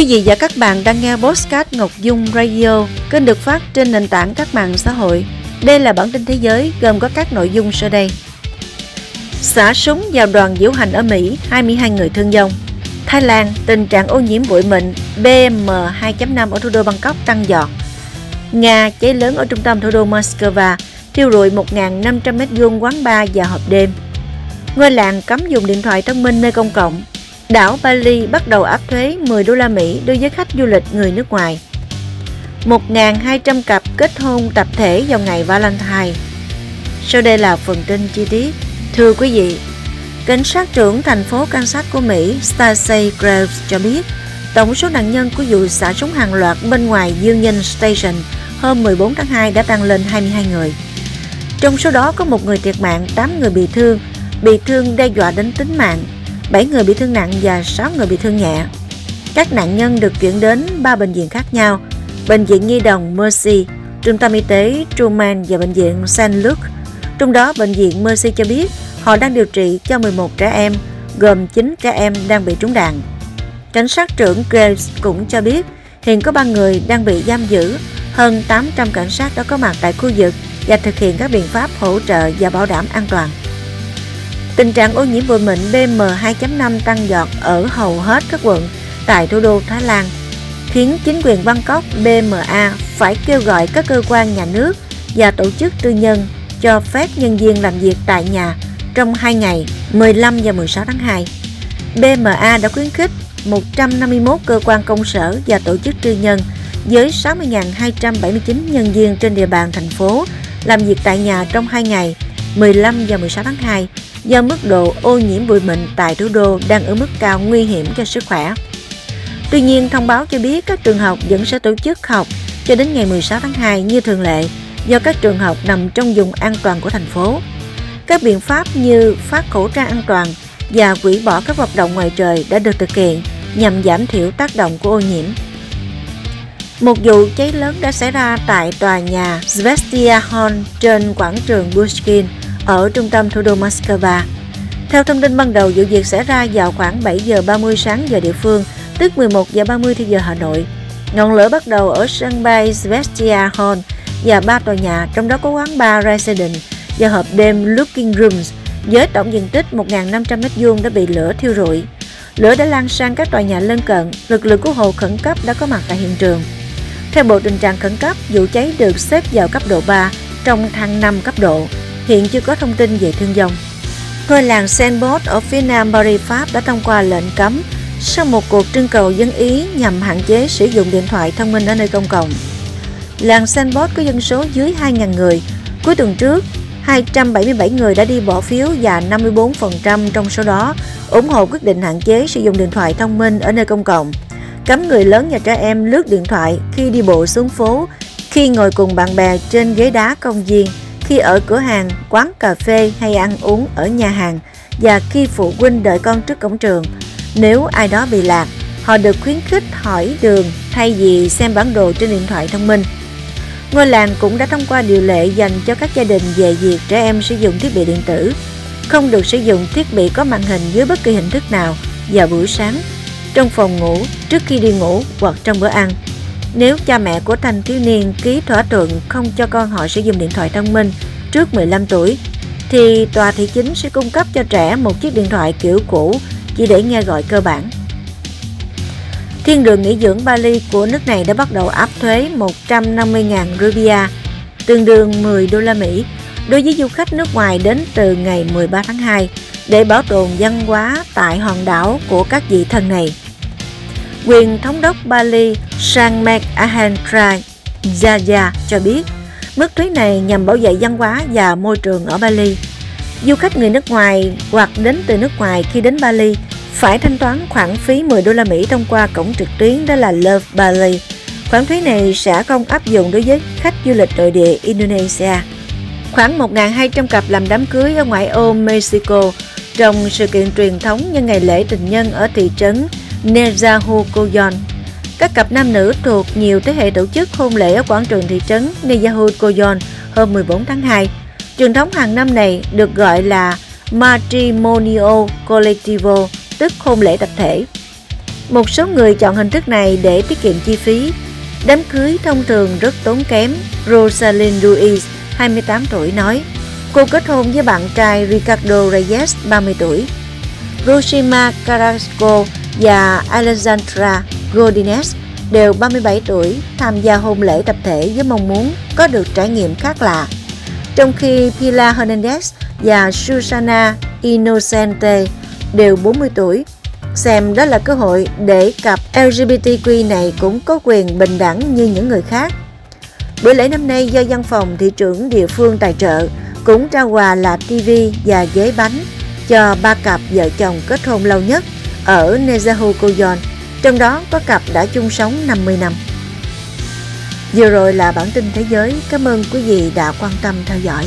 Quý vị và các bạn đang nghe Postcard Ngọc Dung Radio, kênh được phát trên nền tảng các mạng xã hội. Đây là bản tin thế giới gồm có các nội dung sau đây. Xả súng vào đoàn diễu hành ở Mỹ, 22 người thương vong. Thái Lan, tình trạng ô nhiễm bụi mịn PM2.5 ở thủ đô Bangkok tăng giọt. Nga, cháy lớn ở trung tâm thủ đô Moscow, thiêu rụi 1.500 m2 quán bar và hộp đêm. Ngôi làng cấm dùng điện thoại thông minh nơi công cộng. Đảo Bali bắt đầu áp thuế 10 đô la Mỹ đối với khách du lịch người nước ngoài. 1.200 cặp kết hôn tập thể vào ngày Valentine. Sau đây là phần tin chi tiết. Thưa quý vị, Cảnh sát trưởng thành phố Kansas của Mỹ Stacey Graves cho biết tổng số nạn nhân của vụ xả súng hàng loạt bên ngoài Union Station hôm 14 tháng 2 đã tăng lên 22 người. Trong số đó có một người thiệt mạng, 8 người bị thương, bị thương đe dọa đến tính mạng, 7 người bị thương nặng và 6 người bị thương nhẹ. Các nạn nhân được chuyển đến 3 bệnh viện khác nhau, Bệnh viện Nhi đồng Mercy, Trung tâm Y tế Truman và Bệnh viện St. Luke. Trong đó, Bệnh viện Mercy cho biết họ đang điều trị cho 11 trẻ em, gồm 9 trẻ em đang bị trúng đạn. Cảnh sát trưởng Graves cũng cho biết hiện có 3 người đang bị giam giữ, hơn 800 cảnh sát đã có mặt tại khu vực và thực hiện các biện pháp hỗ trợ và bảo đảm an toàn. Tình trạng ô nhiễm bụi mịn PM2.5 tăng giọt ở hầu hết các quận tại thủ đô Thái Lan, khiến chính quyền Bangkok BMA phải kêu gọi các cơ quan nhà nước và tổ chức tư nhân cho phép nhân viên làm việc tại nhà trong 2 ngày 15 và 16 tháng 2. BMA đã khuyến khích 151 cơ quan công sở và tổ chức tư nhân với 60.279 nhân viên trên địa bàn thành phố làm việc tại nhà trong 2 ngày 15 và 16 tháng 2 do mức độ ô nhiễm bụi mịn tại thủ đô đang ở mức cao nguy hiểm cho sức khỏe. Tuy nhiên, thông báo cho biết các trường học vẫn sẽ tổ chức học cho đến ngày 16 tháng 2 như thường lệ do các trường học nằm trong vùng an toàn của thành phố. Các biện pháp như phát khẩu trang an toàn và hủy bỏ các hoạt động ngoài trời đã được thực hiện nhằm giảm thiểu tác động của ô nhiễm. Một vụ cháy lớn đã xảy ra tại tòa nhà Svestia Hall trên quảng trường Pushkin ở trung tâm thủ đô Moscow. Theo thông tin ban đầu, vụ việc xảy ra vào khoảng 7 giờ 30 sáng giờ địa phương, tức 11 giờ 30 theo giờ Hà Nội. Ngọn lửa bắt đầu ở sân bay Svestia Hall và ba tòa nhà, trong đó có quán bar Resident và hộp đêm Looking Rooms với tổng diện tích 1.500 m2 đã bị lửa thiêu rụi. Lửa đã lan sang các tòa nhà lân cận, lực lượng cứu hộ khẩn cấp đã có mặt tại hiện trường. Theo Bộ Tình trạng Khẩn cấp, vụ cháy được xếp vào cấp độ 3 trong thang 5 cấp độ. Hiện chưa có thông tin về thương vong. Ngôi làng Saint-Bot ở phía nam Paris, Pháp đã thông qua lệnh cấm sau một cuộc trưng cầu dân Ý nhằm hạn chế sử dụng điện thoại thông minh ở nơi công cộng. Làng Saint-Bot có dân số dưới 2.000 người. Cuối tuần trước, 277 người đã đi bỏ phiếu và 54% trong số đó ủng hộ quyết định hạn chế sử dụng điện thoại thông minh ở nơi công cộng, cấm người lớn và trẻ em lướt điện thoại khi đi bộ xuống phố, khi ngồi cùng bạn bè trên ghế đá công viên, khi ở cửa hàng, quán cà phê hay ăn uống ở nhà hàng và khi phụ huynh đợi con trước cổng trường. Nếu ai đó bị lạc, họ được khuyến khích hỏi đường thay vì xem bản đồ trên điện thoại thông minh. Ngôi làng cũng đã thông qua điều lệ dành cho các gia đình về việc trẻ em sử dụng thiết bị điện tử, không được sử dụng thiết bị có màn hình dưới bất kỳ hình thức nào vào buổi sáng, trong phòng ngủ, trước khi đi ngủ hoặc trong bữa ăn. Nếu cha mẹ của thanh thiếu niên ký thỏa thuận không cho con họ sử dụng điện thoại thông minh trước 15 tuổi, thì tòa thị chính sẽ cung cấp cho trẻ một chiếc điện thoại kiểu cũ chỉ để nghe gọi cơ bản. Thiên đường nghỉ dưỡng Bali của nước này đã bắt đầu áp thuế 150.000 rupia, tương đương 10 đô la Mỹ, đối với du khách nước ngoài đến từ ngày 13 tháng 2 để bảo tồn văn hóa tại hòn đảo của các vị thần này. Quyền thống đốc Bali Sangmek Ahendra Jaya cho biết, mức thuế này nhằm bảo vệ văn hóa và môi trường ở Bali. Du khách người nước ngoài hoặc đến từ nước ngoài khi đến Bali phải thanh toán khoản phí 10 đô la Mỹ thông qua cổng trực tuyến đó là Love Bali. Khoản phí này sẽ không áp dụng đối với khách du lịch nội địa Indonesia. Khoảng 1.200 cặp làm đám cưới ở ngoại ô Mexico trong sự kiện truyền thống nhân ngày lễ tình nhân ở thị trấn Nezahualcóyotl. Các cặp nam nữ thuộc nhiều thế hệ tổ chức hôn lễ ở quảng trường thị trấn Nezahualcóyotl hôm 14 tháng 2. Truyền thống hàng năm này được gọi là Matrimonio Collectivo tức hôn lễ tập thể. Một số người chọn hình thức này để tiết kiệm chi phí. Đám cưới thông thường rất tốn kém. Rosalind Ruiz, 28 tuổi nói, cô kết hôn với bạn trai Ricardo Reyes, 30 tuổi. Roshima Carrasco và Alexandra Godinez đều 37 tuổi tham gia hôn lễ tập thể với mong muốn có được trải nghiệm khác lạ. Trong khi Pilar Hernandez và Susana Inocente đều 40 tuổi, xem đó là cơ hội để cặp LGBTQ này cũng có quyền bình đẳng như những người khác. Bữa lễ năm nay do văn phòng thị trưởng địa phương tài trợ cũng trao quà là TV và ghế bánh cho ba cặp vợ chồng kết hôn lâu nhất ở Nezahukoyon, trong đó có cặp đã chung sống 50 năm. Vừa rồi là bản tin thế giới. Cảm ơn quý vị đã quan tâm theo dõi.